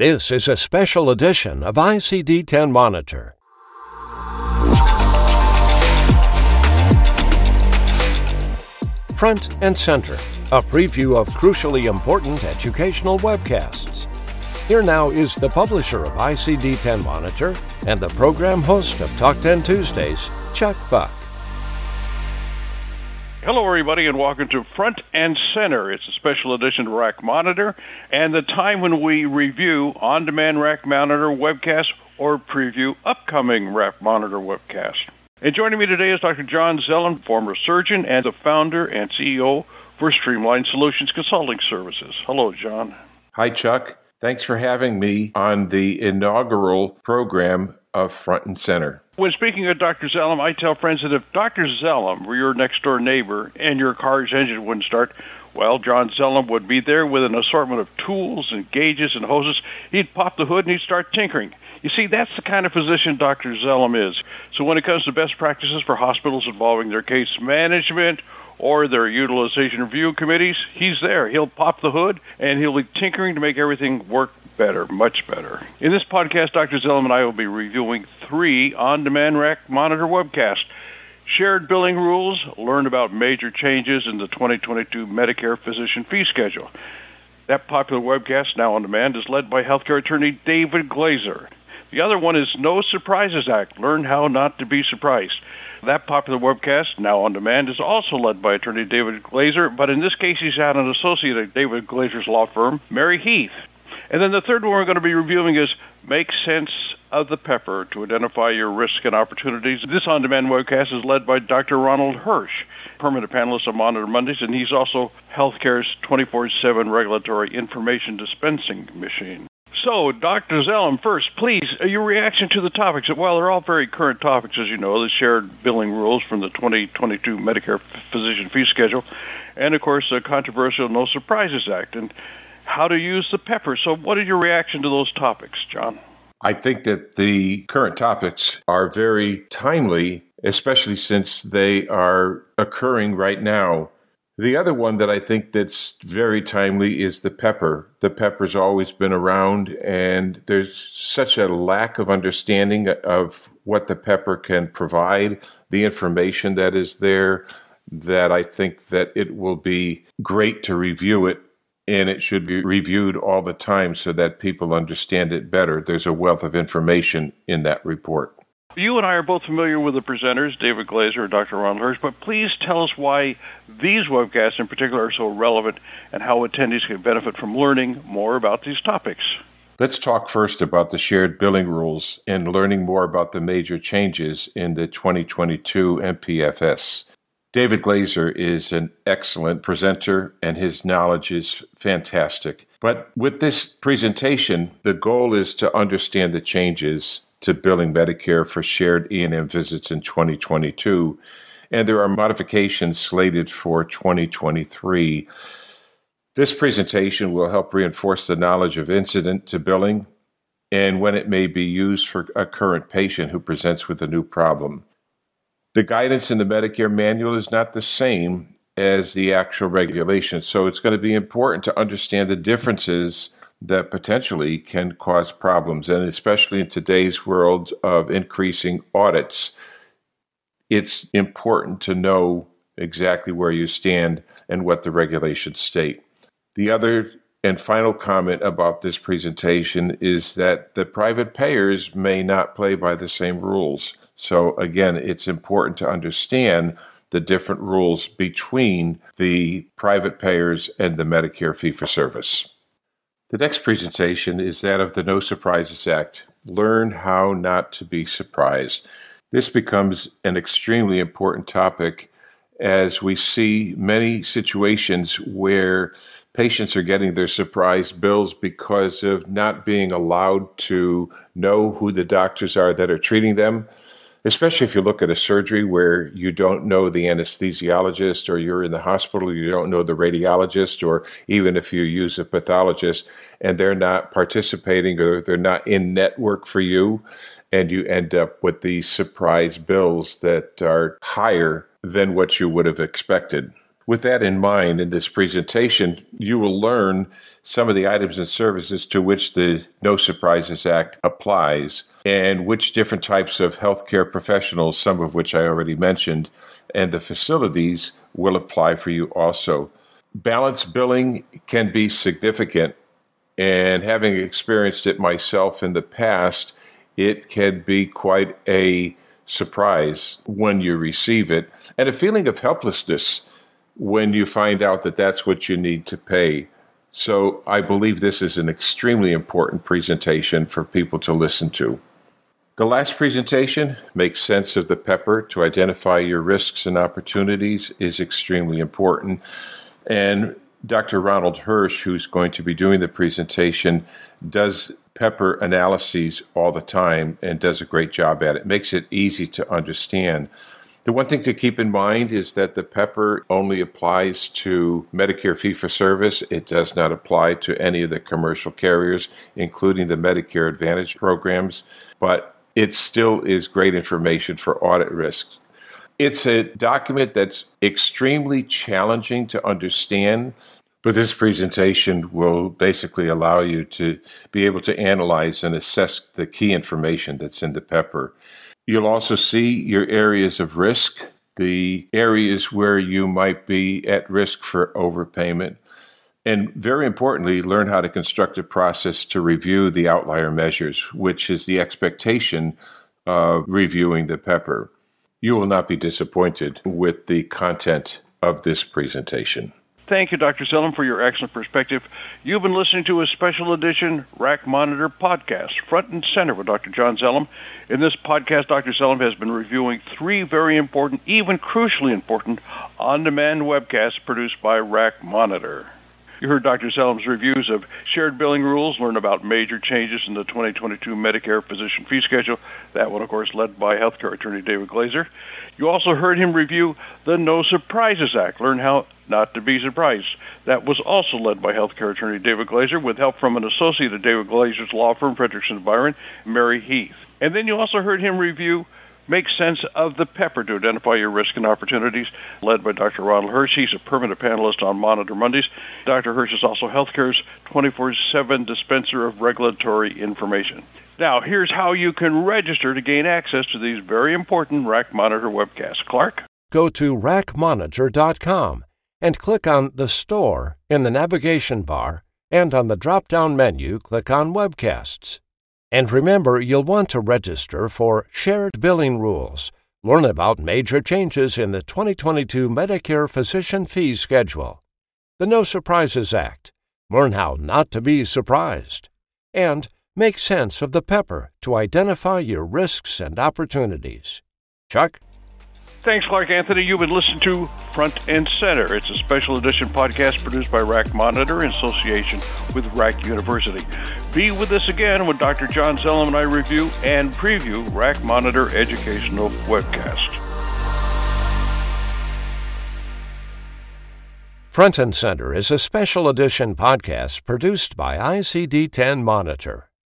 This is a special edition of ICD 10 Monitor. Front and Center, a preview of crucially important educational webcasts. Here now is the publisher of ICD 10 Monitor and the program host of Talk 10 Tuesdays, Chuck Buck. Hello, everybody, and welcome to Front and Center. It's a special edition of RAC Monitor and the time when we review on demand RAC Monitor webcasts or preview upcoming RAC Monitor webcasts. And joining me today is Dr. John Zelem, former surgeon and the founder and CEO for Streamline Solutions Consulting Services. Hello, John. Hi, Chuck. Thanks for having me on the inaugural program of Front and Center. When speaking of Dr. Zelem, I tell friends that if Dr. Zelem were your next door neighbor and your car's engine wouldn't start, well, John Zelem would be there with an assortment of tools and gauges and hoses. He'd pop the hood and he'd start tinkering. You see, that's the kind of physician Dr. Zelem is. So when it comes to best practices for hospitals involving their case management or their utilization review committees, he's there. He'll pop the hood and he'll be tinkering to make everything work better, much better. In this podcast, Dr. Zelem and I will be reviewing three on-demand RAC monitor webcasts. Shared billing rules, learn about major changes in the 2022 Medicare physician fee schedule. That popular webcast, now on demand, is led by healthcare attorney David Glaser. The other one is No Surprises Act, learn how not to be surprised. That popular webcast, now on demand, is also led by attorney David Glaser, but in this case he's at an associate at David Glaser's law firm, Mary Heath. And then the third one we're going to be reviewing is Make Sense of the Pepper to identify your risks and opportunities. This on-demand webcast is led by Dr. Ronald Hirsch, permanent panelist on Monitor Mondays, and he's also healthcare's 24-7 regulatory information dispensing machine. So, Dr. Zelem, first, please, uh, your reaction to the topics. Well, they're all very current topics, as you know, the shared billing rules from the 2022 Medicare physician fee schedule, and, of course, the controversial No Surprises Act. And how to use the pepper. So, what is your reaction to those topics, John? I think that the current topics are very timely, especially since they are occurring right now. The other one that I think that's very timely is the pepper. The pepper's always been around and there's such a lack of understanding of what the pepper can provide, the information that is there that I think that it will be great to review it and it should be reviewed all the time so that people understand it better. There's a wealth of information in that report. You and I are both familiar with the presenters, David Glaser and Dr. Ron Hirsch, but please tell us why these webcasts in particular are so relevant and how attendees can benefit from learning more about these topics. Let's talk first about the shared billing rules and learning more about the major changes in the 2022 MPFS. David Glaser is an excellent presenter and his knowledge is fantastic. But with this presentation, the goal is to understand the changes to billing Medicare for shared E&M visits in 2022, and there are modifications slated for 2023. This presentation will help reinforce the knowledge of incident to billing and when it may be used for a current patient who presents with a new problem. The guidance in the Medicare manual is not the same as the actual regulations, so it's going to be important to understand the differences that potentially can cause problems, and especially in today's world of increasing audits, it's important to know exactly where you stand and what the regulations state. The other and final comment about this presentation is that the private payers may not play by the same rules. So, again, it's important to understand the different rules between the private payers and the Medicare fee for service. The next presentation is that of the No Surprises Act Learn How Not to Be Surprised. This becomes an extremely important topic as we see many situations where patients are getting their surprise bills because of not being allowed to know who the doctors are that are treating them especially if you look at a surgery where you don't know the anesthesiologist or you're in the hospital, you don't know the radiologist, or even if you use a pathologist and they're not participating or they're not in network for you, and you end up with these surprise bills that are higher than what you would have expected. With that in mind, in this presentation, you will learn some of the items and services to which the No Surprises Act applies and which different types of healthcare professionals, some of which I already mentioned, and the facilities will apply for you also. Balance billing can be significant, and having experienced it myself in the past, it can be quite a surprise when you receive it and a feeling of helplessness when you find out that that's what you need to pay. So I believe this is an extremely important presentation for people to listen to. The last presentation, Make Sense of the Pepper to Identify Your Risks and Opportunities, is extremely important. And Dr. Ronald Hirsch, who's going to be doing the presentation, does pepper analyses all the time and does a great job at it. Makes it easy to understand. The one thing to keep in mind is that the pepper only applies to Medicare fee for service. It does not apply to any of the commercial carriers, including the Medicare Advantage programs, but it still is great information for audit risks. It's a document that's extremely challenging to understand, but this presentation will basically allow you to be able to analyze and assess the key information that's in the pepper. You'll also see your areas of risk, the areas where you might be at risk for overpayment, and very importantly, learn how to construct a process to review the outlier measures, which is the expectation of reviewing the pepper. You will not be disappointed with the content of this presentation. Thank you, Dr. Zelem, for your excellent perspective. You've been listening to a special edition RAC Monitor podcast, Front and Center with Dr. John Zelem. In this podcast, Dr. Zelem has been reviewing three very important, even crucially important, on-demand webcasts produced by RAC Monitor. You heard Dr. Zelem's reviews of shared billing rules, learn about major changes in the 2022 Medicare physician fee schedule. That one, of course, led by healthcare attorney David Glaser. You also heard him review the No Surprises Act, learn how not to be surprised. That was also led by healthcare attorney David Glaser with help from an associate of David Glaser's law firm, Fredrikson Byron, Mary Heath. And then you also heard him review Make sense of the pepper to identify your risk and opportunities, led by Dr. Ronald Hirsch. He's a permanent panelist on Monitor Mondays. Dr. Hirsch is also healthcare's 24 7 dispenser of regulatory information. Now, here's how you can register to gain access to these very important RAC Monitor webcasts. Clark? Go to racmonitor.com and click on the Store in the navigation bar, and on the drop down menu, click on Webcasts. And remember, you'll want to register for Shared Billing Rules. Learn about major changes in the 2022 Medicare Physician Fee Schedule, the No Surprises Act. Learn how not to be surprised. And make sense of the pepper to identify your risks and opportunities. Chuck? Thanks, Clark Anthony. You've been listening to Front and Center. It's a special edition podcast produced by RAC Monitor in association with RAC University. Be with us again when Dr. John Zelem and I review and preview RAC Monitor Educational Webcast. Front and Center is a special edition podcast produced by ICD 10 Monitor.